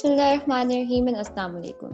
Bismillahirrahmanirrahim and Assalamu alaikum.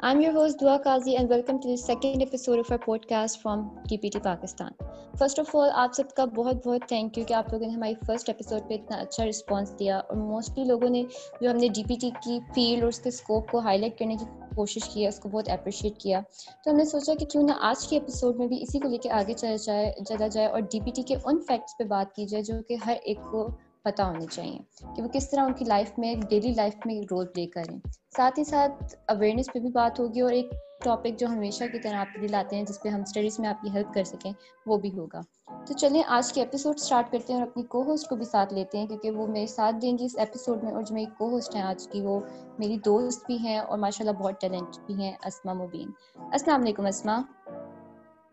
I'm your host Dua Qazi and welcome to the second episode of our podcast from DPT Pakistan. First of all, آپ سب کا بہت بہت thank you کہ آپ لوگوں نے ہماری فرسٹ ایپیسوڈ پہ اتنا اچھا رسپانس دیا اور موسٹلی لوگوں نے جو ہم نے ڈی پی ٹی کی فیلڈ اور اس کے اسکوپ کو ہائی لائٹ کرنے کی کوشش کی ہے اس کو بہت اپریشیٹ کیا تو ہم نے سوچا کہ کیوں نہ آج کے ایپیسوڈ میں بھی اسی کو لے کے آگے چلا جائے چلا جائے اور ڈی پی ٹی کے ان فیکٹس پہ بات کی جائے جو کہ ہر ایک کو پتہ ہونی چاہیے کہ وہ کس طرح ان کی لائف میں ڈیلی لائف میں رول پلے کریں ساتھ ہی ساتھ اویئرنیس پہ بھی بات ہوگی اور ایک ٹاپک جو ہمیشہ کی طرح آپ کے دلاتے ہیں جس پہ ہم اسٹڈیز میں آپ کی ہیلپ کر سکیں وہ بھی ہوگا۔ تو چلیں آج کے ایپیسوڈ اسٹارٹ کرتے ہیں اور اپنی کو ہوسٹ کو بھی ساتھ لیتے ہیں کیونکہ وہ میرے ساتھ دیں گی اس ایپیسوڈ میں اور جو میری کو ہوسٹ ہیں آج کی وہ میری دوست بھی ہیں اور ماشاء اللہ بہت ٹیلنٹ بھی ہیں اسما مبین۔ السلام علیکم اسما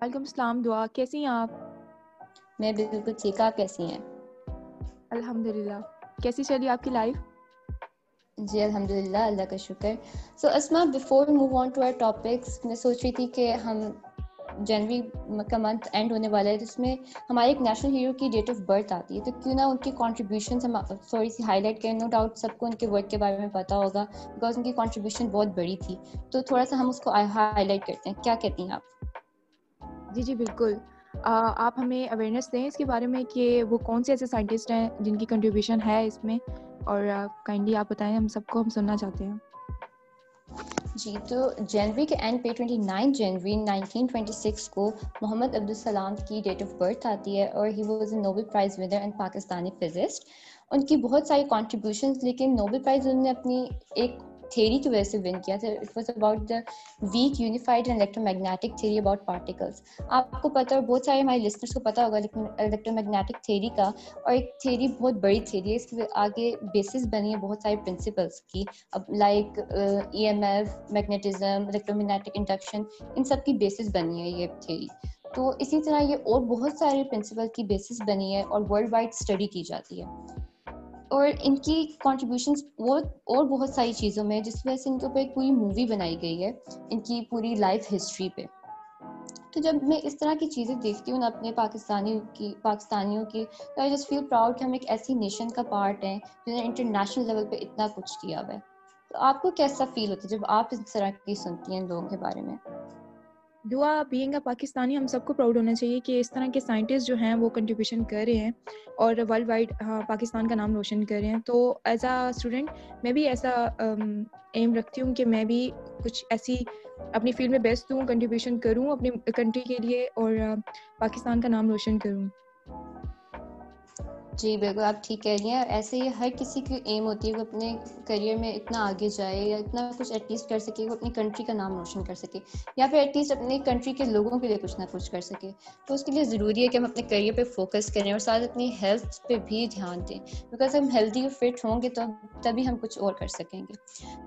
وعلیکم السلام دعا کیسی ہیں آپ؟ میں بالکل ٹھیک آپ کیسی ہیں؟ الحمد للہ کیسی چلی آپ کی لائف جی الحمد للہ اللہ کا شکر۔ So Asma before move on to our topics میں سوچ رہی تھی کہ ہم جنوری کا منتھ اینڈ ہونے والا ہے جس میں ہمارے ایک نیشنل ہیرو کی ڈیٹ آف برتھ آتی ہے۔ تو کیوں نہ ان کی کانٹریبیوشن ہم تھوڑی سی ہائی لائٹ کریں۔ نو ڈاؤٹ سب کو ان کے ورک کے بارے میں پتا ہوگا بیکاز ان کی کانٹریبیوشن بہت بڑی تھی۔ تو تھوڑا سا ہم اس کو ہائی لائٹ کرتے ہیں۔ کیا کہتی ہیں آپ؟ جی جی بالکل۔ آپ ہمیں اویئرنیس دیں اس کے بارے میں کہ وہ کون سے ایسے سائنٹسٹ ہیں جن کی کنٹریبیوشن ہے اس میں اور کائنڈلی آپ بتائیں، ہم سب کو ہم سننا چاہتے ہیں۔ جی تو جنوری کے اینڈ پہ ٹوئنٹی نائن جنوری نائنٹین ٹوئنٹی سکس کو محمد عبدالسلام کی ڈیٹ آف برتھ آتی ہے اور he was a Nobel prize winner and Pakistani physicist ان کی بہت ساری کانٹریبیوشنز لیکن نوبل پرائز انہوں نے اپنی ایک تھیری کی وجہ سے ون کیا تھا it was about the weak unified electromagnetic theory about particles آپ کو پتا اور بہت سارے ہمارے لسنرس کو پتا ہوگا الیکٹرو میگنیٹک تھیری کا اور ایک تھیری بہت بڑی تھیری ہے اس کے آگے بیسس بنی ہے بہت سارے پرنسپلس کی اب like E M F magnetism electromagnetic induction ان سب کی بیسس بنی ہے یہ تھیری تو اسی طرح یہ اور بہت سارے پرنسپل کی بیسس بنی ہے اور ورلڈ وائڈ اسٹڈی کی جاتی ہے اور ان کی کانٹریبیوشنس وہ اور بہت ساری چیزوں میں، جس وجہ سے ان کے اوپر ایک پوری مووی بنائی گئی ہے، ان کی پوری لائف ہسٹری پہ۔ تو جب میں اس طرح کی چیزیں دیکھتی ہوں نا اپنے پاکستانی کی پاکستانیوں کی، تو آئی جسٹ فیل پراؤڈ کہ ہم ایک ایسی نیشن کا پارٹ ہیں جنہوں نے انٹرنیشنل لیول پہ اتنا کچھ کیا ہوا ہے۔ تو آپ کو کیسا فیل ہوتا ہے جب آپ اس طرح کی سنتی ہیں لوگوں کے بارے میں؟ دعا بینگ اے پاکستانی ہم سب کو پراؤڈ ہونا چاہیے کہ اس طرح کے سائنٹسٹ جو ہیں وہ کنٹریبیوشن کر رہے ہیں اور ورلڈ وائڈ پاکستان کا نام روشن کر رہے ہیں. تو ایز اے اسٹوڈنٹ میں بھی ایسا um, ایم رکھتی ہوں کہ میں بھی کچھ ایسی اپنی فیلڈ میں بیسٹ دوں کنٹریبیوشن کروں، اپنی کنٹری کے لیے اور uh, پاکستان کا نام روشن کروں. جی بالکل، آپ ٹھیک کہہ رہی ہیں۔ ایسے ہی ہر کسی کی ایم ہوتی ہے وہ اپنے کریئر میں اتنا آگے جائے یا اتنا کچھ ایٹ لیسٹ کر سکے، وہ اپنی کنٹری کا نام روشن کر سکے یا پھر ایٹ لیسٹ اپنی کنٹری کے لوگوں کے لیے کچھ نہ کچھ کر سکے۔ تو اس کے لیے ضروری ہے کہ ہم اپنے کریئر پہ فوکس کریں اور ساتھ اپنی ہیلتھ پہ بھی دھیان دیں۔ بیکاز ہم ہیلدی اور فٹ ہوں گے تو تبھی ہم کچھ اور کر سکیں گے۔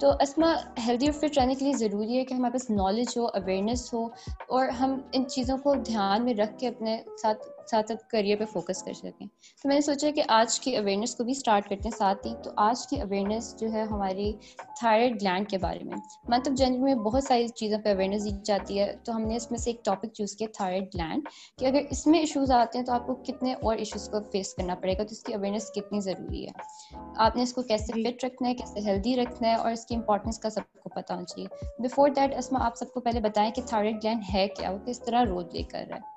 تو اسما ہیلدی اور فٹ رہنے کے لیے ضروری ہے کہ ہمارے پاس نالج ہو اویئرنیس ہو اور ہم ان چیزوں کو دھیان میں رکھ کے اپنے ساتھ ساتھ ساتھ کریئر پہ فوکس کر سکیں۔ تو میں نے سوچا کہ آج کی اویئرنیس کو بھی اسٹارٹ کرتے ہیں ساتھ ہی۔ تو آج کی اویئرنیس جو ہے ہماری تھائرائڈ گلینڈ کے بارے میں۔ منتھ آف جنوری میں بہت ساری چیزوں پہ اویئرنیس دی جاتی ہے۔ تو ہم نے اس میں سے ایک ٹاپک چوز کیا تھائرائڈ گلینڈ کہ اگر اس میں ایشوز آتے ہیں تو آپ کو کتنے اور ایشوز کو فیس کرنا پڑے گا۔ تو اس کی اویئرنیس کتنی ضروری ہے۔ آپ نے اس کو کیسے فٹ جی۔ رکھنا ہے کیسے ہیلدی رکھنا ہے اور اس کی امپورٹنس کا سب کو پتہ ہونا چاہیے۔ بفور دیٹ اسما آپ سب کو پہلے بتائیں کہ تھائرائڈ گلینڈ ہے کیا؟ وہ کس طرح رول پلے کر رہا ہے۔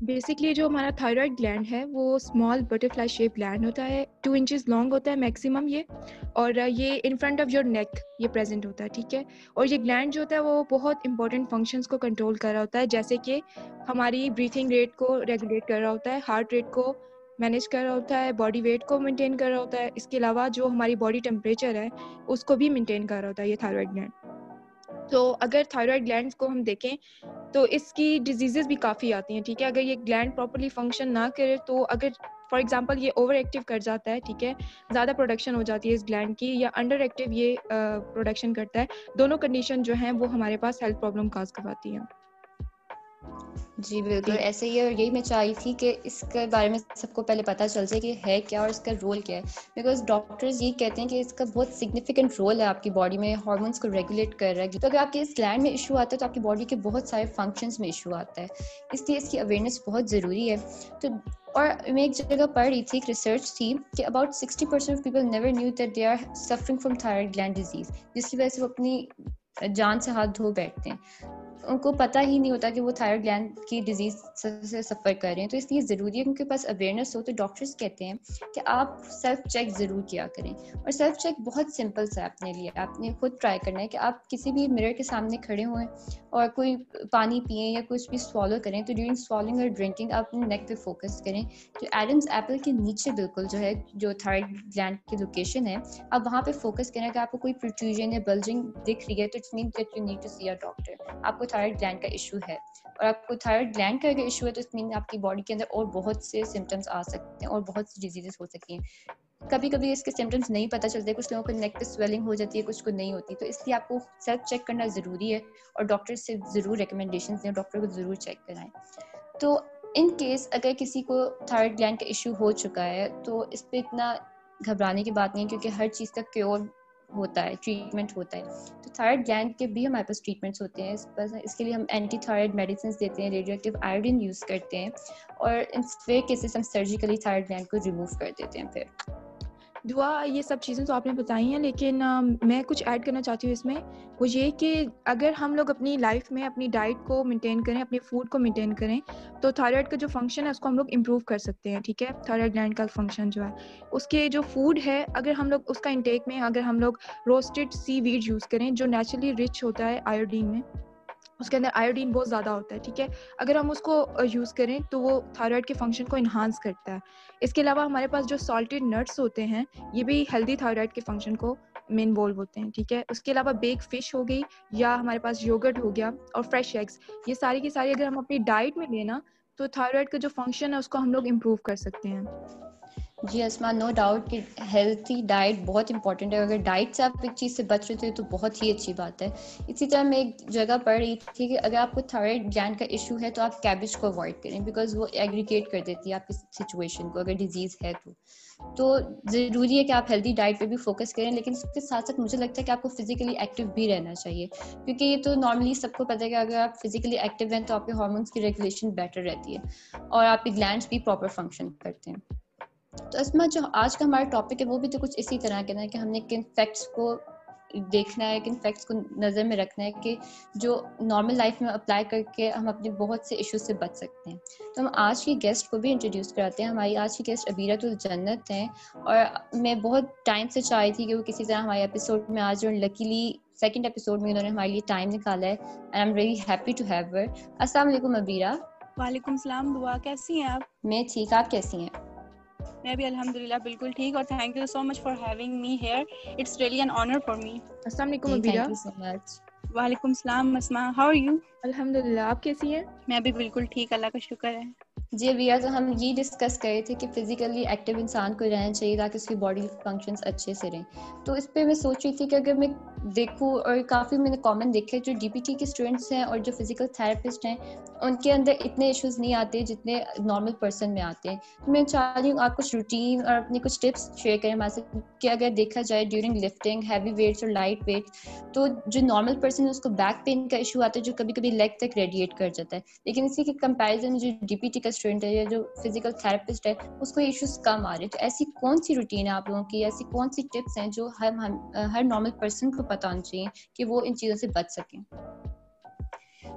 بیسکلی جو ہمارا تھائرائڈ گلینڈ ہے، وہ small butterfly shape gland ہوتا ہے. ٹو انچز لانگ ہوتا ہے میکسیمم یہ. اور یہ in front of your neck یہ پریزنٹ ہوتا ہے، ٹھیک ہے؟ اور یہ گلینڈ جو ہوتا ہے، وہ بہت امپورٹنٹ فنکشنس کو کنٹرول کر رہا ہوتا ہے. جیسے کہ ہماری بریتھنگ ریٹ کو ریگولیٹ کر رہا ہوتا ہے ہارٹ ریٹ کو مینیج کر رہا ہوتا ہے باڈی ویٹ کو مینٹین کر رہا ہوتا ہے. اس کے علاوہ جو ہماری باڈی ٹیمپریچر ہے، اس کو بھی مینٹین کر رہا ہوتا ہے یہ تھائرائڈ گلینڈ تو اگر تھائرائڈ گلینڈس کو ہم دیکھیں تو اس کی ڈیزیزز بھی کافی آتی ہیں، ٹھیک ہے؟ اگر یہ گلینڈ پراپرلی فنکشن نہ کرے تو اگر فار ایگزامپل یہ اوور ایکٹیو کر جاتا ہے، ٹھیک ہے؟ زیادہ پروڈکشن ہو جاتی ہے اس گلینڈ کی یا انڈر ایکٹیو یہ پروڈکشن کرتا ہے، دونوں کنڈیشن جو ہیں وہ ہمارے پاس ہیلتھ پرابلم کاز کرواتی ہیں۔ جی بالکل۔ ایسے ہی اور یہی میں چاہی تھی کہ اس کے بارے میں سب کو پہلے پتہ چل جائے کہ ہے کیا اور اس کا رول کیا ہے۔ بیکاز ڈاکٹرز یہ کہتے ہیں کہ اس کا بہت سگنیفیکنٹ رول ہے آپ کی باڈی میں ہارمونس کو ریگولیٹ کر رہا ہے۔ تو اگر آپ کے اس گلینڈ میں ایشو آتا ہے تو آپ کی باڈی کے بہت سارے فنکشنس میں ایشو آتا ہے۔ اس لیے اس کی اویئرنیس بہت ضروری ہے۔ تو، اور میں ایک جگہ پڑھ رہی تھی، ایک ریسرچ تھی کہ about sixty percent of people never knew that they are suffering from thyroid gland disease جس کی وجہ سے وہ اپنی جان سے ہاتھ دھو بیٹھتے ہیں۔ ان کو پتہ ہی نہیں ہوتا کہ وہ تھائرائڈ گلینڈ کی ڈیزیز سے سفر کر رہے ہیں۔ تو اس لیے ضروری ہے ان کے پاس اویئرنیس ہو۔ تو ڈاکٹرس کہتے ہیں کہ آپ سیلف چیک ضرور کیا کریں۔ اور سیلف چیک بہت سمپل سا ہے اپنے لیے۔ آپ نے خود ٹرائی کرنا ہے کہ آپ کسی بھی مرر کے سامنے کھڑے ہوئیں اور کوئی پانی پئیں یا کچھ بھی سوالو کریں۔ تو ڈیورنگ سوالنگ اور ڈرنکنگ آپ اپنے نیک پہ فوکس کریں۔ جو ایڈمس ایپل کے نیچے بالکل جو ہے، جو تھائرائڈ گلینڈ کی لوکیشن ہے، آپ وہاں پہ فوکس کریں۔ کہ آپ کو کوئی پروٹیوژن یا بلجنگ دکھ رہی ہے، تو it's mean that you need to see a doctor آپ کو تھائرائڈ گلینڈ کا ایشو ہے اور آپ کو تھائرائڈ گلینڈ کا اگر ایشو ہے تو اس مین آپ کی باڈی کے اندر اور بہت سے سمٹمس آ سکتے ہیں اور بہت سی ڈیزیزز ہو سکتی ہیں۔ کبھی کبھی اس کے سمٹمس نہیں پتہ چلتے، کچھ لوگوں کو نیک پہ سویلنگ ہو جاتی ہے، کچھ کو نہیں ہوتی۔ تو اس لیے آپ کو سیلف چیک کرنا ضروری ہے اور ڈاکٹر سے ضرور ریکمنڈیشن دیں ڈاکٹر کو ضرور چیک کرائیں۔ تو ان کیس اگر کسی کو تھائرائڈ گلینڈ کا ایشو ہو چکا ہے تو اس پہ اتنا گھبرانے کی بات نہیں ہے، کیونکہ ہر چیز کا کیور ہوتا ہے ٹریٹمنٹ ہوتا ہے۔ تو تھائرائڈ گلینڈ کے بھی ہمارے پاس ٹریٹمنٹس ہوتے ہیں۔ اس اس کے لیے ہم اینٹی تھائرائڈ میڈیسنس دیتے ہیں ریڈیو ایکٹیو آئرڈین یوز کرتے ہیں اور ان کیسز ہم سرجیکلی تھائرائڈ گلینڈ کو ریموو کر دیتے ہیں پھر۔ دعا، یہ سب چیزیں تو آپ نے بتائی ہیں، لیکن میں کچھ ایڈ کرنا چاہتی ہوں اس میں۔ وہ یہ کہ اگر ہم لوگ اپنی لائف میں، اپنی ڈائٹ کو مینٹین کریں، اپنی فوڈ کو مینٹین کریں، تو تھائرائڈ کا جو فنکشن ہے، اس کو ہم لوگ امپروو کر سکتے ہیں، ٹھیک ہے؟ تھائرائڈ گلینڈ کا فنکشن جو ہے۔ اس کے جو فوڈ ہے، اگر ہم لوگ اس کا انٹیک میں، اگر ہم لوگ روسٹڈ سی ویڈ یوز کریں، جو نیچرلی رچ ہوتا ہے آیوڈین میں اس کے اندر آیوڈین بہت زیادہ ہوتا ہے، ٹھیک ہے؟ اگر ہم اس کو uh, یوز کریں تو وہ تھائرائڈ کے فنکشن کو انہانس کرتا ہے۔ اس کے علاوہ ہمارے پاس جو سالٹیڈ نٹس ہوتے ہیں، یہ بھی ہیلدی تھائرائڈ کے فنکشن کو مین وولو ہوتے ہیں، ٹھیک ہے؟ اس کے علاوہ بیک فش ہو گئی یا ہمارے پاس یوگرٹ ہو گیا اور فریش ایگس یہ ساری کی ساری اگر ہم اپنی ڈائٹ میں لینا تو تھائرائڈ کا جو فنکشن ہے، اس کو ہم لوگ امپروو کر سکتے ہیں۔ جی اسما نو ڈاؤٹ کہ ہیلتھی ڈائٹ بہت امپورٹنٹ ہے۔ اگر ڈائٹ سے آپ ایک چیز سے بچ رہے تھے تو بہت ہی اچھی بات ہے۔ اسی طرح میں ایک جگہ پڑھ رہی تھی کہ اگر آپ کو تھائرائڈ گلینڈ کا ایشو ہے تو آپ کیبج کو اوائڈ کریں بیکاز وہ ایگریگیٹ کر دیتی ہے آپ کی سچویشن کو اگر ڈیزیز ہے تو۔ تو ضروری ہے کہ آپ ہیلدی ڈائٹ پہ بھی فوکس کریں لیکن اس کے ساتھ ساتھ مجھے لگتا ہے کہ آپ کو فزیکلی ایکٹیو بھی رہنا چاہیے۔ کیونکہ یہ تو نارملی سب کو پتہ ہے کہ اگر آپ فزیکلی ایکٹیو ہیں تو آپ کے ہارمونس کی ریگولیشن بیٹر رہتی ہے اور آپ کے گلینڈس بھی پراپر فنکشن کرتے ہیں۔ تو اس میں جو آج کا ہمارا ٹاپک ہے وہ بھی تو کچھ اسی طرح کے نا کہ ہم نے کن فیکٹس کو دیکھنا ہے کن فیکٹس کو نظر میں رکھنا ہے کہ جو نارمل لائف میں اپلائی کر کے ہم اپنے بہت سے ایشوز سے بچ سکتے ہیں۔ تو ہم آج کی گیسٹ کو بھی انٹروڈیوس کراتے ہیں۔ ہماری آج کی گیسٹ ابیرت الجنت ہیں اور میں بہت ٹائم سے چاہی تھی کہ وہ کسی طرح ہمارے ایپیسوڈ میں آج اور لکیلی سیکنڈ ایپیسوڈ میں انہوں نے ہمارے لیے ٹائم نکالا ہے and am really happy to have السلام علیکم ابیرا وعلیکم السلام دعا کیسی ہیں آپ؟ میں ٹھیک آپ کیسی ہیں؟ میں بھی الحمد للہ بالکل ٹھیک اور thank you so much for having me here it's really an honour for me السلام علیکم ابیرا. وعلیکم السلام اسما ہاؤ آر یو الحمد للہ آپ کیسی ہیں؟ میں بھی بالکل ٹھیک اللہ کا شکر ہے۔ جی ابھی تو ہم یہ ڈسکس کرے تھے کہ فزیکلی ایکٹیو انسان کو رہنا چاہیے تاکہ اس کی باڈی فنکشنس اچھے سے رہیں۔ تو اس پہ میں سوچ رہی تھی کہ اگر میں دیکھوں اور کافی میں نے کامن دیکھے جو ڈی پی ٹی کے اسٹوڈنٹس ہیں اور جو فزیکل تھراپسٹ ہیں، ان کے اندر اتنے ایشوز نہیں آتے جتنے نارمل پرسن میں آتے ہیں۔ تو میں چاہ رہی ہوں آپ کچھ روٹین اور اپنی کچھ ٹپس شیئر کریں ہمارے سے کہ اگر دیکھا جائے ڈیورنگ لفٹنگ ہیوی ویٹس اور لائٹ ویٹس تو جو نارمل پرسن ہے، اس کو بیک پین کا ایشو آتا ہے جو کبھی کبھی لیگ تک ریڈیٹ کر جاتا ہے۔ لیکن اسی کے کمپیریزن جو ڈی پی ٹی کا اسٹوڈنٹ ہے یا جو فزیکل تھراپسٹ ہے، اس کو ایشوز کم آ رہے ہیں۔ تو ایسی کون سی روٹین ہے آپ لوگوں کی؟ ایسی کون سی ٹپس ہیں جو ہر ہر نارمل پرسن کو پتہ ہونا چاہیے کہ وہ ان چیزوں سے بچ سکیں؟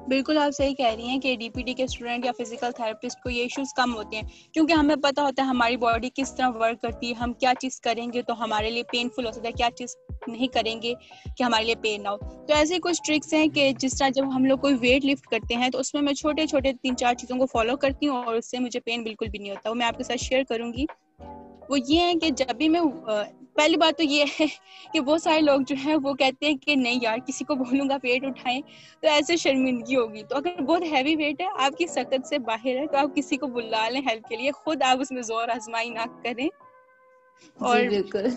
بالکل آپ صحیح کہہ رہی ہیں کہ ڈی پی ٹی کے اسٹوڈنٹ یا فزیکل تھراپسٹ کو یہ ایشوز کم ہوتے ہیں۔ کیونکہ ہمیں پتہ ہوتا ہے ہماری باڈی کس طرح ورک کرتی ہے، ہم کیا چیز کریں گے تو ہمارے لیے پینفل ہو سکتا ہے، کیا چیز نہیں کریں گے کہ ہمارے لیے پین نہ ہو۔ تو ایسے کچھ ٹرکس ہیں کہ جس طرح جب ہم لوگ کوئی ویٹ لفٹ کرتے ہیں تو اس میں میں چھوٹے چھوٹے تین چار چیزوں کو فالو کرتی ہوں اور اس سے مجھے پین بالکل بھی نہیں ہوتا۔ وہ میں آپ کے ساتھ شیئر کروں گی۔ وہ یہ ہے کہ جب بھی میں پہلی بات تو یہ ہے کہ بہت سارے لوگ جو ہیں وہ کہتے ہیں کہ نہیں یار کسی کو بولوں گا ویٹ اٹھائیں تو ایسے شرمندگی ہوگی۔ تو اگر بہت ہیوی ویٹ ہے آپ کی سکت سے باہر ہے تو آپ کسی کو بلا لیں ہیلپ کے لیے۔ خود آپ اس میں زور آزمائی نہ کریں۔ اور بالکل۔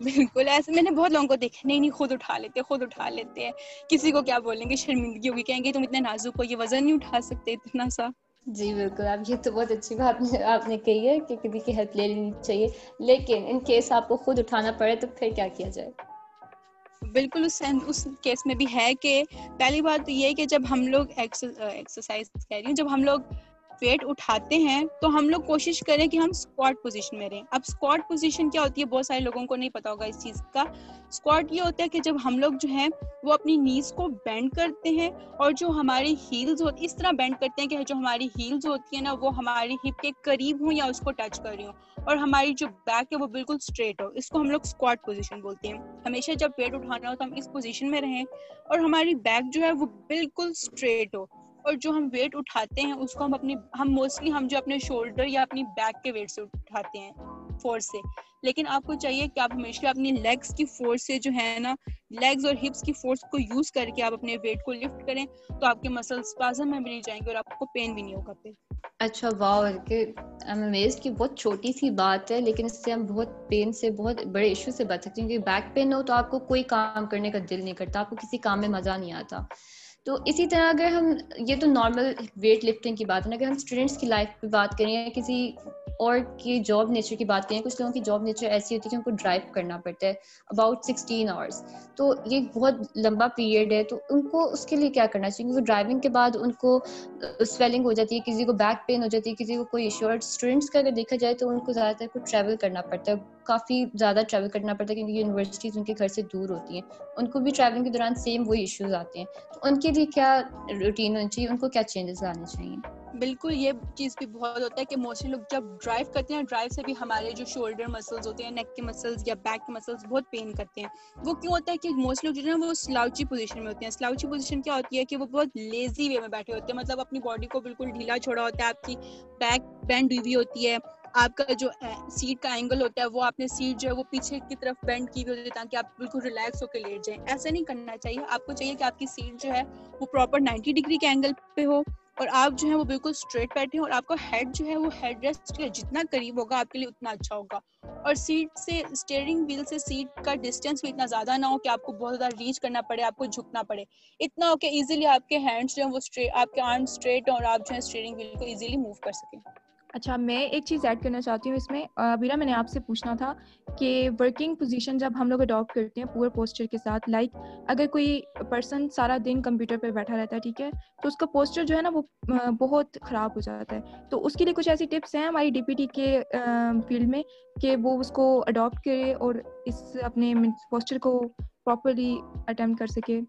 بالکل ایسے میں نے بہت لوگوں کو دیکھا نہیں نہیں خود اٹھا لیتے خود اٹھا لیتے ہیں۔ کسی کو کیا بولیں گے؟ شرمندگی ہوگی کہیں گے تم اتنے نازک ہو یہ وزن نہیں اٹھا سکتے اتنا سا۔ جی بالکل آپ یہ تو بہت اچھی بات آپ نے کہی ہے کہ کسی کی ہیلپ لے لینی چاہیے، لیکن ان کیس آپ کو خود اٹھانا پڑے تو پھر کیا کیا جائے؟ بالکل، اس اس کیس میں بھی ہے کہ پہلی بات تو یہ کہ جب ہم لوگ ایکسرسائز کہہ رہی ہوں، جب ہم لوگ ویٹ اٹھاتے ہیں تو ہم لوگ کوشش کریں کہ ہم اسکواٹ پوزیشن میں رہیں۔ اب اسکواٹ پوزیشن کیا ہوتی ہے؟ بہت سارے لوگوں کو نہیں پتا ہوگا اس چیز کا۔ اسکواٹ یہ ہوتا ہے کہ جب ہم لوگ جو ہیں وہ اپنی نیز کو بینڈ کرتے ہیں اور جو ہماری ہیلز ہوتی اس طرح بینڈ کرتے ہیں کہ جو ہماری ہیلز ہوتی ہیں نا، وہ ہماری ہپ کے قریب ہوں یا اس کو ٹچ کر رہی ہوں۔ اور ہماری جو بیک ہے وہ بالکل اسٹریٹ ہو۔ اس کو ہم لوگ اسکواٹ پوزیشن بولتے ہیں۔ ہمیشہ جب ویٹ اٹھانا ہو تو ہم اس پوزیشن میں رہیں اور ہماری بیک جو ہے وہ بالکل اسٹریٹ ہو۔ اور جو ہم ویٹ اٹھاتے ہیں، اس کو ہم اپنی ہم موسٹلی ہم جو اپنے شولڈر یا اپنی بیک کے ویٹ سے اٹھاتے ہیں فورس سے۔ لیکن آپ کو چاہیے کہ آپ ہمیشہ اپنی لیگس کی فورس سے جو ہے نا لیگز اور ہپس کی فورس کو یوز کر کے آپ اپنے ویٹ کو لفٹ کریں تو آپ کے مسل اسپازم میں بھی نہیں جائیں گے اور آپ کو پین بھی نہیں ہوگا پھر۔ اچھا واو کہ امیز کی بہت چھوٹی سی بات ہے، لیکن اس سے ہم بہت پین سے، بہت بڑے ایشو سے بچ سکتے ہیں۔ کیونکہ بیک پین ہو تو آپ کو کوئی کام کرنے کا دل نہیں کرتا، آپ کو کسی کام میں مزہ نہیں آتا۔ تو اسی طرح اگر ہم، یہ تو نارمل ویٹ لفٹنگ کی بات ہے اگر ہم اسٹوڈینٹس کی لائف پہ بات کریں یا کسی اور کی جاب نیچر کی بات کریں، کچھ لوگوں کی جاب نیچر ایسی ہوتی ہے کہ ان کو ڈرائیو کرنا پڑتا ہے اباؤٹ سکسٹین آورس تو یہ بہت لمبا پیریڈ ہے، تو ان کو اس کے لیے کیا کرنا چاہیے؟ کیونکہ ڈرائیونگ کے بعد ان کو سویلنگ ہو جاتی ہے، کسی کو بیک پین ہو جاتی ہے، کسی کو کوئی ایشو اور اسٹوڈینٹس کا اگر دیکھا جائے تو ان کو زیادہ تر کو ٹریول کرنا پڑتا ہے۔ کافی زیادہ ٹریول کرنا پڑتا ہے کیونکہ یونیورسٹیز ان کے گھر سے دور ہوتی ہیں۔ ان کو بھی ٹریولنگ کے دوران سیم وہی ایشوز آتے ہیں۔ تو ان کے لیے کیا روٹین ہونی چاہیے؟ ان کو کیا چینجز لانے چاہیے؟ بالکل، یہ چیز بھی بہت ہوتا ہے کہ موسٹلی لوگ جب ڈرائیو کرتے ہیں ڈرائیو سے بھی ہمارے جو شولڈر مسلس ہوتے ہیں نیک کے مسلس یا بیک کے مسلس بہت پین کرتے ہیں۔ وہ کیوں ہوتا ہے کہ موسٹلی لوگ جو ہے نا، وہ سلاؤچی پوزیشن میں ہوتے ہیں۔ سلاؤچی پوزیشن کیا ہوتی ہے کہ وہ بہت لیزی وے میں بیٹھے ہوتے ہیں۔ مطلب اپنی باڈی کو بالکل ڈھیلا چھوڑا ہوتا ہے، آپ کی بیک بینڈ ہوئی ہوتی ہے۔ آپ کا جو سیٹ کا اینگل ہوتا ہے، وہ آپ نے سیٹ جو ہے وہ پیچھے کی طرف بینڈ کی ہوئی ہوتی ہے تاکہ آپ بالکل ریلیکس ہو کے لیٹ جائیں۔ ایسا نہیں کرنا چاہیے۔ آپ کو چاہیے کہ آپ کی سیٹ جو ہے وہ پراپر نائنٹی ڈگری کے اینگل پہ ہو اور آپ جو ہے وہ بالکل اسٹریٹ بیٹھے اور آپ کا ہیڈ جو ہے وہ ہیڈ ریسٹ کے جتنا قریب ہوگا آپ کے لیے اتنا اچھا ہوگا۔ اور سیٹ سے اسٹیئرنگ ویل سے سیٹ کا ڈسٹینس بھی اتنا زیادہ نہ ہو کہ آپ کو بہت زیادہ ریچ کرنا پڑے، آپ کو جھکنا پڑے۔ اتنا ہو کہ ایزیلی آپ کے ہینڈس جو ہیں وہ آپ کے آرم اسٹریٹ اور آپ جو ہے اسٹیئرنگ ویل کو ایزیلی موو کر سکیں۔ اچھا میں ایک چیز ایڈ کرنا چاہتی ہوں اس میں۔ بیرا میں نے آپ سے پوچھنا تھا کہ ورکنگ پوزیشن جب ہم لوگ اڈاپٹ کرتے ہیں پور پوسچر کے ساتھ لائک اگر کوئی پرسن سارا دن کمپیوٹر پہ بیٹھا رہتا ہے، ٹھیک ہے؟ تو اس کا پوسچر جو ہے نا وہ بہت خراب ہو جاتا ہے۔ تو اس کے لیے کچھ ایسی ٹپس ہیں ہماری ڈی پی ٹی کے فیلڈ میں کہ وہ اس کو اڈاپٹ کرے اور اس اپنے پوسچر کو پراپرلی اٹمپٹ کر سکے۔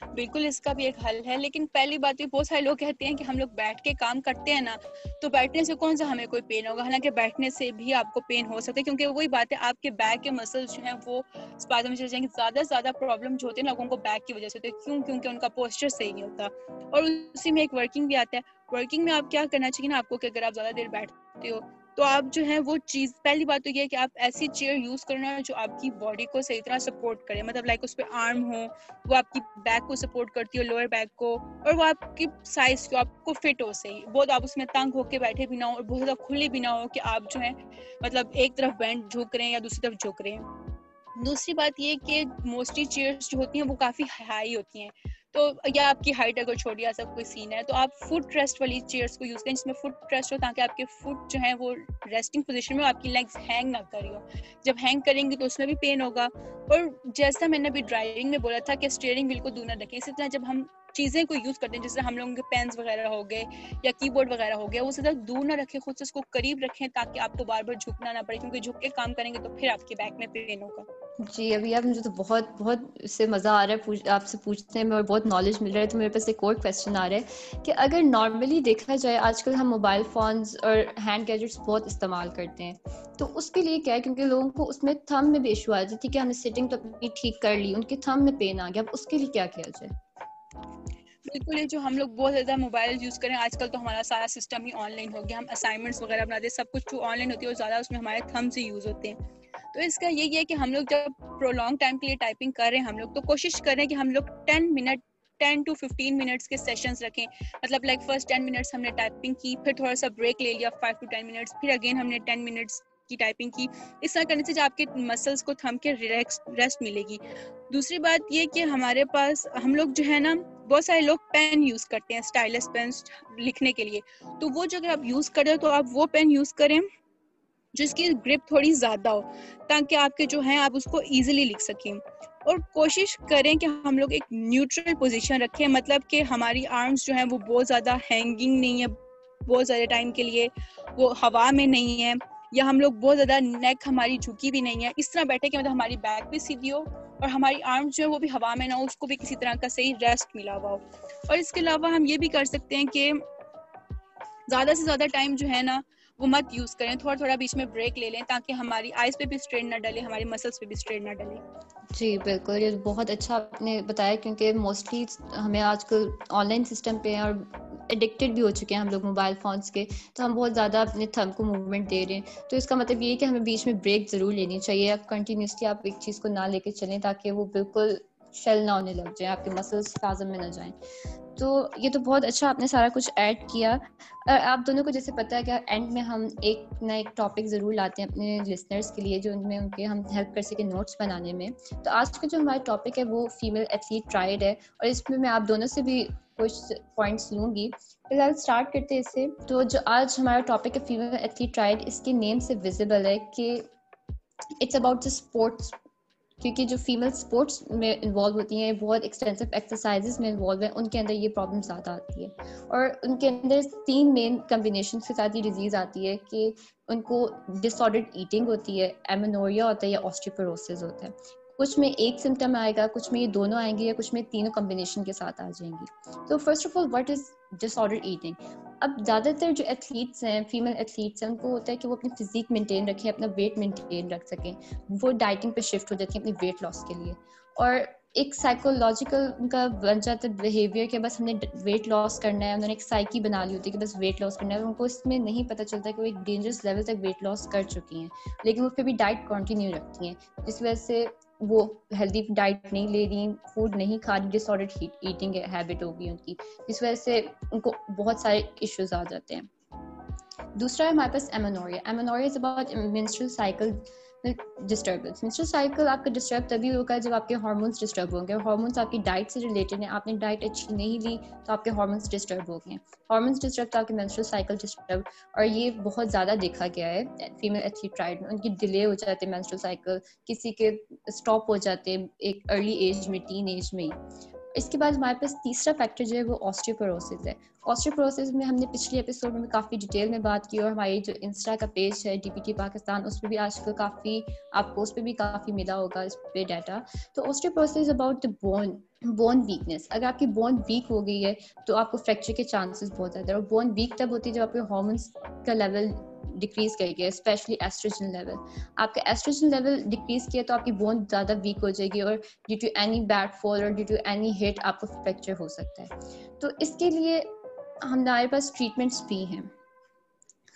بالکل اس کا بھی ایک حل ہے، لیکن پہلی بات یہ بہت سارے لوگ کہتے ہیں کہ ہم لوگ بیٹھ کے کام کرتے ہیں نا، تو بیٹھنے سے کون سا ہمیں کوئی پین ہوگا؟ حالانکہ بیٹھنے سے بھی آپ کو پین ہو سکتا ہے، کیونکہ وہی بات ہے، آپ کے بیک کے مسل جو ہیں وہ اسپازم میں چل جائیں گے۔ زیادہ سے زیادہ پرابلم جو ہوتے ہیں لوگوں کو بیک کی وجہ سے ہوتے ہیں، کیوں؟ کیونکہ ان کا پوسچر صحیح نہیں ہوتا۔ اور اسی میں ایک ورکنگ بھی آتا ہے۔ ورکنگ میں آپ کیا کرنا چاہیے نا، آپ کو کہ اگر آپ زیادہ دیر بیٹھتے ہو تو آپ جو ہے وہ چیز، پہلی بات تو یہ ہے کہ آپ ایسی چیئر یوز کرنا جو آپ کی باڈی کو صحیح طرح سپورٹ کرے مطلب لائک اس پہ آرم ہو، وہ آپ کی بیک کو سپورٹ کرتی ہو لوور بیک کو، اور وہ آپ کی سائز کو، آپ کو فٹ ہو صحیح۔ بہت آپ اس میں تنگ ہو کے بیٹھے بھی نہ ہو اور بہت زیادہ کھلے بھی نہ ہو کہ آپ جو ہے مطلب ایک طرف بینڈ جھک رہے ہیں یا دوسری طرف جھک رہے ہیں۔ دوسری بات یہ کہ موسٹلی چیئرس جو ہوتی ہیں وہ کافی ہائی ہوتی ہیں۔ تو یا آپ کی ہائٹ اگر چھوٹی ایسا کوئی سین ہے، تو آپ فٹ ریسٹ والی چیئرس کو یوز کریں جس میں فٹ ریسٹ ہو تاکہ آپ کے فٹ جو ہے وہ ریسٹنگ پوزیشن میں آپ کی لیگس ہینگ نہ کری ہو۔ جب ہینگ کریں گے تو اس میں بھی پین ہوگا۔ اور جیسا میں نے ابھی ڈرائیونگ میں بولا تھا کہ اسٹیئرنگ ویل کو دور نہ رکھیں۔ اسی طرح جب ہم چیزیں کو یوز کرتے ہیں، جیسے ہم لوگوں کے پینس وغیرہ ہو گئے یا کی بورڈ وغیرہ ہو گیا، وہ زیادہ دور نہ رکھیں، خود سے اس کو قریب رکھیں تاکہ آپ کو بار بار جھکنا نہ پڑے۔ کیونکہ جھک کے کام کریں گے تو پھر آپ کے بیک میں پین ہوگا۔ جی ابھی آپ مجھے تو بہت بہت اس سے مزہ آ رہا ہے آپ سے پوچھتے ہیں اور بہت نالج مل رہا ہے، تو میرے پاس ایک اور کویشچن آ رہا ہے کہ اگر نارملی دیکھا جائے، آج کل ہم موبائل فونس اور ہینڈ گیجٹس بہت استعمال کرتے ہیں، تو اس کے لیے کیا ہے؟ کیونکہ لوگوں کو اس میں تھم میں بھی ایشو آ جاتی کہ ہم نے سیٹنگ تو اپنی ٹھیک کر لی، ان کے تھم میں پین آ گیا، اب اس کے لیے کیا کیا جائے؟ بالکل، یہ جو ہم لوگ بہت زیادہ موبائل یوز کریں، آج کل تو ہمارا سارا سسٹم ہی آن لائن ہو گیا، ہم اسائنمنٹس وغیرہ بناتے ہیں سب کچھ جو آن لائن ہوتی ہے وہ زیادہ اس میں ہمارے تھم سے یوز ہوتے ہیں۔ تو اس کا یہی ہے کہ ہم لوگ جب پرو لانگ ٹائم کے لیے ٹائپنگ کر رہے ہیں، ہم لوگ تو کوشش کریں کہ ہم لوگ ten minute ten to fifteen minutes کے سیشنس رکھیں۔ مطلب لائک فرسٹ ٹین منٹس ہم نے ٹائپنگ کی، پھر تھوڑا سا بریک لے لیا فائیو ٹو ٹین منٹس پھر اگین ہم نے ٹین منٹس کی ٹائپنگ کی۔ اس طرح کرنے سے جو آپ کے مسلس کو تھم کے ریلیکس ریسٹ ملے گی۔ دوسری بات یہ کہ ہمارے پاس، ہم لوگ جو ہے نا، بہت سارے لوگ پین یوز کرتے ہیں اسٹائلس پین لکھنے کے لیے۔ تو وہ جو اگر آپ یوز کریں تو آپ وہ پین یوز کریں۔ جس کی گرپ تھوڑی زیادہ ہو، تاکہ آپ کے جو ہیں، آپ اس کو ایزیلی لکھ سکیں۔ اور کوشش کریں کہ ہم لوگ ایک نیوٹرل پوزیشن رکھیں۔ مطلب کہ ہماری آرمس جو ہیں، وہ بہت زیادہ ہینگنگ نہیں ہے بہت زیادہ ٹائم کے لیے وہ ہوا میں نہیں ہے یا ہم لوگ بہت زیادہ نیک ہماری جھکی بھی نہیں ہے اس طرح بیٹھے کہ مطلب ہماری بیک بھی سیدھی ہو اور ہماری آرم جو ہے وہ بھی ہوا میں نہ ہو، اس کو بھی کسی طرح کا صحیح ریسٹ ملا ہوا ہو۔ اور اس کے علاوہ ہم یہ بھی کر سکتے ہیں کہ زیادہ سے زیادہ ٹائم جو ہے نا وہ مت یوز کریں، تھوڑا تھوڑا بیچ میں بریک لے لیں تاکہ ہماری آئیز پہ بھی اسٹرین نہ ڈلے، ہماری مسلس پہ بھی اسٹرین نہ ڈلے۔ جی بالکل، یہ بہت اچھا آپ نے بتایا کیونکہ موسٹلی ہمیں آج کل آن لائن سسٹم پہ اور ایڈکٹیڈ بھی ہو چکے ہیں ہم لوگ موبائل فونس کے، تو ہم بہت زیادہ اپنے تھم کو موومنٹ دے رہے ہیں۔ تو اس کا مطلب یہ ہے کہ ہمیں بیچ میں بریک ضرور لینی چاہیے۔ آپ کنٹینیوسلی آپ ایک چیز کو نہ لے کے چلیں تاکہ وہ بالکل شیل نہ ہونے لگ جائیں، آپ کے مسلس فازم میں نہ جائیں۔ تو یہ تو بہت اچھا آپ نے سارا کچھ ایڈ کیا۔ آپ دونوں کو جیسے پتا ہے کہ اینڈ میں ہم ایک نہ ایک ٹاپک ضرور لاتے ہیں اپنے لسنرس کے لیے جو ان میں ان کے ہم ہیلپ کر سکیں نوٹس بنانے میں۔ تو آج کا جو ہمارا ٹاپک ہے وہ فیمیل ایتھلیٹ ٹرائڈ ہے اور اس میں میں آپ دونوں سے بھی کچھ پوائنٹس لوں گی۔ فی الحال اسٹارٹ کرتے ہیں اس سے۔ تو جو آج ہمارا ٹاپک ہے فیمیل ایتھلیٹ ٹرائڈ اس کے نیم سے ویزیبل ہے کہ اٹس اباؤٹ دا اسپورٹس کیونکہ جو فیمیل اسپورٹس میں انوالو ہوتی ہیں، بہت ایکسٹینسو ایکسرسائزز میں انوالو ہیں، ان کے اندر یہ پرابلم زیادہ آتی ہے۔ اور ان کے اندر تین مین کمبینیشن کے ساتھ یہ ڈیزیز آتی ہے کہ ان کو ڈس آرڈرڈ ایٹنگ ہوتی ہے ایمنوریا ہوتا ہے یا آسٹریپروسز ہوتا ہے۔ کچھ میں ایک سمٹم آئے گا، کچھ میں یہ دونوں آئیں گے یا کچھ میں تینوں کمبینیشن کے ساتھ آ جائیں گی۔ تو first of all what is disorder eating اب زیادہ تر جو ایتھلیٹس ہیں فیمیل ایتھلیٹس ہیں، ان کو ہوتا ہے کہ وہ اپنی فزیک مینٹین رکھیں، اپنا ویٹ مینٹین رکھ سکیں۔ وہ ڈائٹنگ پہ شفٹ ہو جاتی ہیں اپنی ویٹ لاس کے لیے۔ اور ایک سائیکولوجیکل ان کا بن جاتا ہے بیہیویئر کہ بس ہم نے ویٹ لاس کرنا ہے، انہوں نے ایک سائیکی بنا لی ہوتی ہے کہ بس ویٹ لاس کرنا ہے۔ ان کو اس میں نہیں پتہ چلتا کہ وہ ایک ڈینجرس لیول تک ویٹ لاس کر چکی ہیں، لیکن وہ پھر بھی ڈائٹ کنٹینیو رکھتی ہیں، جس وجہ سے وہ ہیلدی ڈائٹ نہیں لے رہی فوڈ نہیں کھا رہی ڈس آرڈر ایٹنگ ہیبٹ ہوگی ان کی۔ جس وجہ سے ان کو بہت سارے ایشوز آ جاتے ہیں۔ دوسرا ہے ہمارے پاس amenorrhea amenorrhea is about menstrual cycle disturbance menstrual cycle آپ کا ڈسٹرب تبھی ہوگا جب آپ کے ہارمونس ڈسٹرب ہوں گے ہارمونس آپ کی ڈائٹ سے ریلیٹڈ ہیں آپ نے ڈائٹ اچھی نہیں لی تو آپ کے ہارمونس ڈسٹرب ہو گئے ہارمونس ڈسٹرب تو آپ کے منسٹرل سائیکل ڈسٹرب اور یہ بہت زیادہ دیکھا گیا ہے فیمیل ایتھلیٹ میں ان کی ڈیلے ہو جاتے ہیں منسٹرل سائیکل کسی کے اسٹاپ ہو جاتے ہیں ایک ارلی ایج میں ٹین ایج میں ہی اس کے بعد ہمارے پاس تیسرا فیکٹر جو ہے وہ آسٹریوپروسز ہے۔ آسٹریوپروسز میں ہم نے پچھلی ایپیسوڈ میں کافی ڈیٹیل میں بات کی اور ہماری جو انسٹا کا پیج ہے ڈی پی ٹی پاکستان اس پہ بھی آج کل کافی، آپ کو اس پہ بھی کافی ملا ہوگا اس پہ ڈیٹا تو osteoporosis about the bone bone weakness اگر آپ کی بون ویک ہو گئی ہے تو آپ کو فریکچر کے چانسز بہت زیادہ ہے اور بون ویک تب ہوتی ہے جب آپ کے ہارمونس کا لیول ڈکریز کر گیا اسپیشلی ایسٹروجن لیول آپ کا ایسٹروجن لیول ڈکریز کیا تو آپ کی بون زیادہ ویک ہو جائے گی اور due to any bad fall اور ڈیو ٹو اینی ہٹ آپ کو فریکچر ہو سکتا ہے. تو اس کے لیے ہمارے پاس ٹریٹمنٹس بھی ہیں.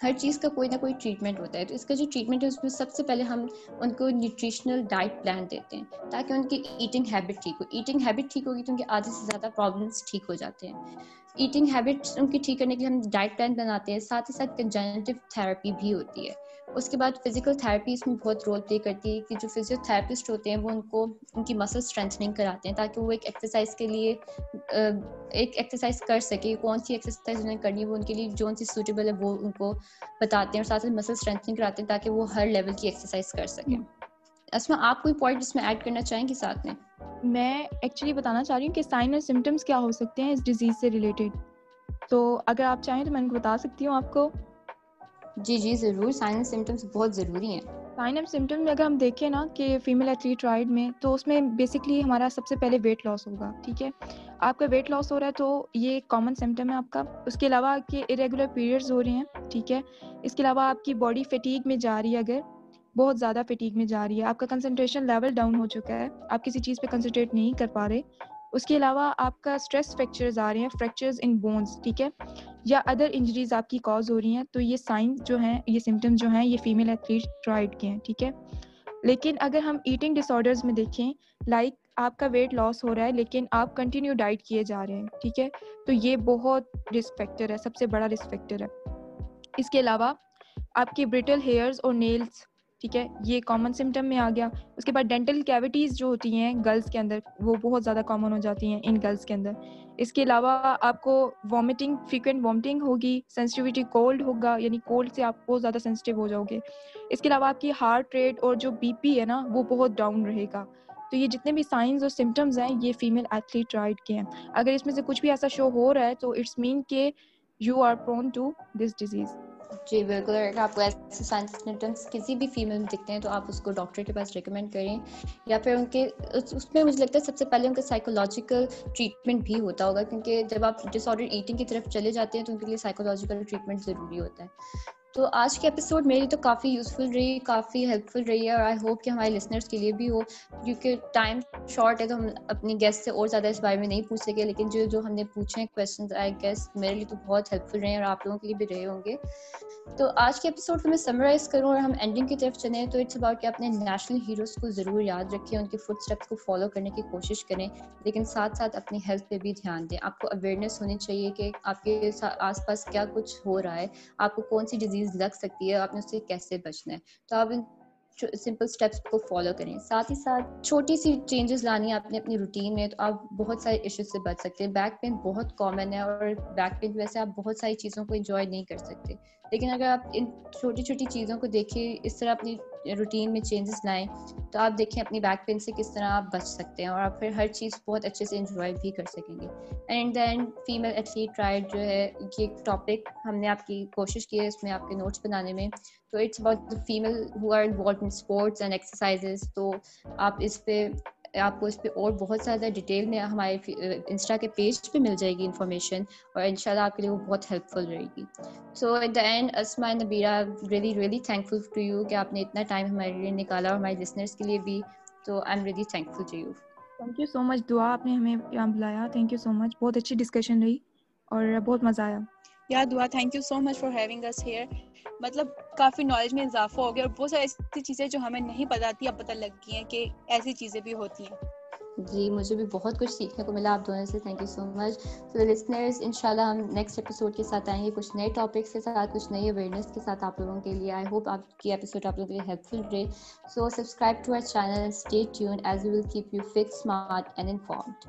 ہر چیز کا کوئی نہ کوئی ٹریٹمنٹ ہوتا ہے۔ تو اس کا جو ٹریٹمنٹ ہے، اس میں سب سے پہلے ہم ان کو نیوٹریشنل ڈائٹ پلان دیتے ہیں تاکہ ان کی ایٹنگ ہیبٹ ٹھیک ہو۔ ایٹنگ ہیبٹ ٹھیک ہوگی تو ان کے آدھے سے زیادہ پرابلمس ٹھیک ہو جاتے ہیں۔ ایٹنگ ہیبٹس ان کی ٹھیک کرنے کے لیے ہم ڈائٹ پلان بناتے ہیں۔ ساتھ ہی ساتھ کنجنٹیو تھراپی بھی ہوتی ہے۔ اس کے بعد فزیکل تھراپی اس میں بہت رول پلے کرتی ہے کہ جو فزیو تھراپسٹ ہوتے ہیں وہ ان کو ان کی مسل اسٹرینتھنگ کراتے ہیں تاکہ وہ ایک ایکسرسائز کے لیے ایک ایکسرسائز کر سکے کون سی ایکسرسائز انہیں کرنی ہے وہ ان کے لیے جو سی سوٹیبل ہے وہ ان کو بتاتے ہیں اور ساتھ ساتھ مسل اسٹرینتھنگ کراتے ہیں تاکہ وہ ہر لیول کی ایکسرسائز کر سکیں اس میں آپ کوئی پوائنٹ اس میں ایڈ کرنا چاہیں گے ساتھ میں؟ میں ایکچولی بتانا چاہ رہی ہوں کہ سائن اور سمٹمس کیا ہو سکتے ہیں اس ڈیزیز سے ریلیٹڈ تو اگر آپ چاہیں تو میں بتا سکتی ہوں آپ کو۔ جی جی ضرور۔ سائن سمٹمس بہت ضروری ہیں۔ سائن اینڈ سمٹم میں اگر ہم دیکھیں نا کہ فیمیل ایتھلیٹ رائڈ میں، تو اس میں بیسکلی ہمارا سب سے پہلے ویٹ لاس ہوگا، ٹھیک ہے؟ آپ کا ویٹ لاس ہو رہا ہے تو یہ ایک کامن سمٹم ہے آپ کا۔ اس کے علاوہ کہ ارریگولر پیریڈز ہو رہے ہیں، ٹھیک ہے؟ اس کے علاوہ آپ کی باڈی فٹیگ میں جا رہی ہے اگر، بہت زیادہ فٹیگ میں جا رہی ہے۔ آپ کا کنسنٹریشن لیول ڈاؤن ہو چکا ہے، آپ کسی چیز پہ کنسنٹریٹ نہیں کر پا رہے۔ اس کے علاوہ آپ کا اسٹریس فریکچرز آ رہے ہیں فریکچرز ان بونس ٹھیک ہے؟ یا ادر انجریز آپ کی کاز ہو رہی ہیں، تو یہ سائنس جو ہیں، یہ سمٹمز جو ہیں، یہ فیمیل ایتھلیٹ ٹرائڈ کے ہیں، ٹھیک ہے؟ لیکن اگر ہم ایٹنگ ڈس آرڈرز میں دیکھیں لائک آپ کا ویٹ لاس ہو رہا ہے، لیکن آپ کنٹینیو ڈائٹ کیے جا رہے ہیں، ٹھیک ہے؟ تو یہ بہت رسک فیکٹر ہے، سب سے بڑا رسک فیکٹر ہے۔ اس کے علاوہ آپ کے بریٹل ہیئرز اور نیلس ٹھیک ہے، یہ کامن سمٹم میں آ گیا۔ اس کے بعد ڈینٹل کیوٹیز جو ہوتی ہیں گرلس کے اندر، وہ بہت زیادہ کامن ہو جاتی ہیں ان گرلس کے اندر۔ اس کے علاوہ آپ کو وامٹنگ فریکوینٹ وامٹنگ ہوگی سینسٹیوٹی کولڈ ہوگا یعنی کولڈ سے آپ بہت زیادہ سینسٹیو ہو جاؤ گے۔ اس کے علاوہ آپ کی ہارٹ ریٹ اور جو بی پی ہے نا، وہ بہت ڈاؤن رہے گا۔ تو یہ جتنے بھی سائنس اور سمٹمز ہیں، یہ فیمیل ایتھلیٹ رائڈ کے ہیں۔ اگر اس میں سے کچھ بھی ایسا شو ہو رہا ہے، تو اٹس مین کہ you are prone to this disease جی بالکل، اگر آپ کو ایسے سائنس سمٹمس کسی بھی فیمیل میں دکھتے ہیں تو آپ اس کو ڈاکٹر کے پاس ریکمینڈ کریں، یا پھر ان کے، اس میں مجھے لگتا ہے سب سے پہلے ان کا سائیکولوجیکل ٹریٹمنٹ بھی ہوتا ہوگا، کیونکہ جب آپ ڈس آرڈر ایٹنگ کی طرف چلے جاتے ہیں تو ان کے لیے سائیکولوجیکل ٹریٹمنٹ ضروری ہوتا ہے۔ تو آج کی ایپیسوڈ میری تو کافی یوزفل رہی، کافی ہیلپ فل رہی ہے اور آئی ہوپ کہ ہمارے لسنرس کے لیے بھی ہو۔ کیونکہ ٹائم شارٹ ہے تو ہم اپنی گیسٹ سے اور زیادہ اس بارے میں نہیں پوچھ سکے، لیکن جو جو ہم نے پوچھے ہیں کوشچن آئی گیس میرے لیے تو بہت ہیلپ فل رہے ہیں اور آپ لوگوں کے لیے بھی رہے ہوں گے۔ تو آج کے ایپیسوڈ کو میں سمرائز کروں اور ہم اینڈنگ کی طرف چلیں تو اٹس اباؤٹ کہ اپنے نیشنل ہیروز کو ضرور یاد رکھیں، ان کے فوڈ اسٹیپس کو فالو کرنے کی کوشش کریں، لیکن ساتھ ساتھ اپنی ہیلتھ پہ بھی دھیان دیں۔ آپ کو اویئرنیس ہونی چاہیے کہ آپ کے آس پاس کیا کچھ ہو رہا ہے، آپ کو کون سی ڈیزیز لگ سکتی ہے آپ نے اس سے کیسے بچنا ہے۔ تو آپ ان سمپل اسٹیپس کو فالو کریں۔ ساتھ ہی ساتھ چھوٹی سی چینجز لانی ہے آپ نے اپنی روٹین میں تو آپ بہت سارے ایشوز سے بچ سکتے ہیں۔ بیک پین بہت کامن ہے اور بیک پین کی وجہ سے آپ بہت ساری چیزوں کو انجوائے نہیں کر سکتے۔ لیکن اگر آپ ان چھوٹی چھوٹی چیزوں کو دیکھیں، اس طرح اپنی روٹین میں چینجز لائیں تو آپ دیکھیں اپنی بیک پین سے کس طرح آپ بچ سکتے ہیں اور آپ پھر ہر چیز بہت اچھے سے انجوائے بھی کر سکیں گے۔ And then female athlete triad جو ہے، یہ ٹاپک ہم نے آپ کی کوشش کی ہے اس میں آپ کے نوٹس بنانے میں۔ تو it's about female who are involve in sports and exercises تو آپ اس پہ آپ کو اس پہ اور بہت زیادہ ڈیٹیل میں ہمارے انسٹا کے پیج پہ مل جائے گی انفارمیشن اور ان شاء اللہ آپ کے لیے وہ بہت ہیلپ فل رہے گی۔ So at the end Asma Nabeera really really thankful to you کہ آپ نے اتنا ٹائم ہمارے لیے نکالا اور ہمارے لسنرس کے لیے بھی۔ تو I am really thankful to you thank you so much Dua آپ نے ہمیں یہاں بلایا. تھینک یو سو مچ بہت اچھی ڈسکشن رہی اور بہت مزہ آیا۔ یا Dua thank you so much for having us here مطلب کافی نالج میں اضافہ ہو گیا اور بہت ساری ایسی چیزیں جو ہمیں نہیں پتہ تھی اب پتہ لگ گئی ہیں کہ ایسی چیزیں بھی ہوتی ہیں جی مجھے بھی بہت کچھ سیکھنے کو ملا آپ دونوں سے تھینک یو سو مچ تو لسنرز ان شاء اللہ ہم نیکسٹ ایپیسوڈ کے ساتھ آئیں گے کچھ نئے ٹاپکس کے ساتھ کچھ نئی اویئرنیس کے ساتھ آپ لوگوں کے لیے آئی ہوپ آپ کی ایپیسوڈ آپ لوگوں کے لیے ہیلپ فل رہے so subscribe to our channel stay tune as well keep you fit smart and informed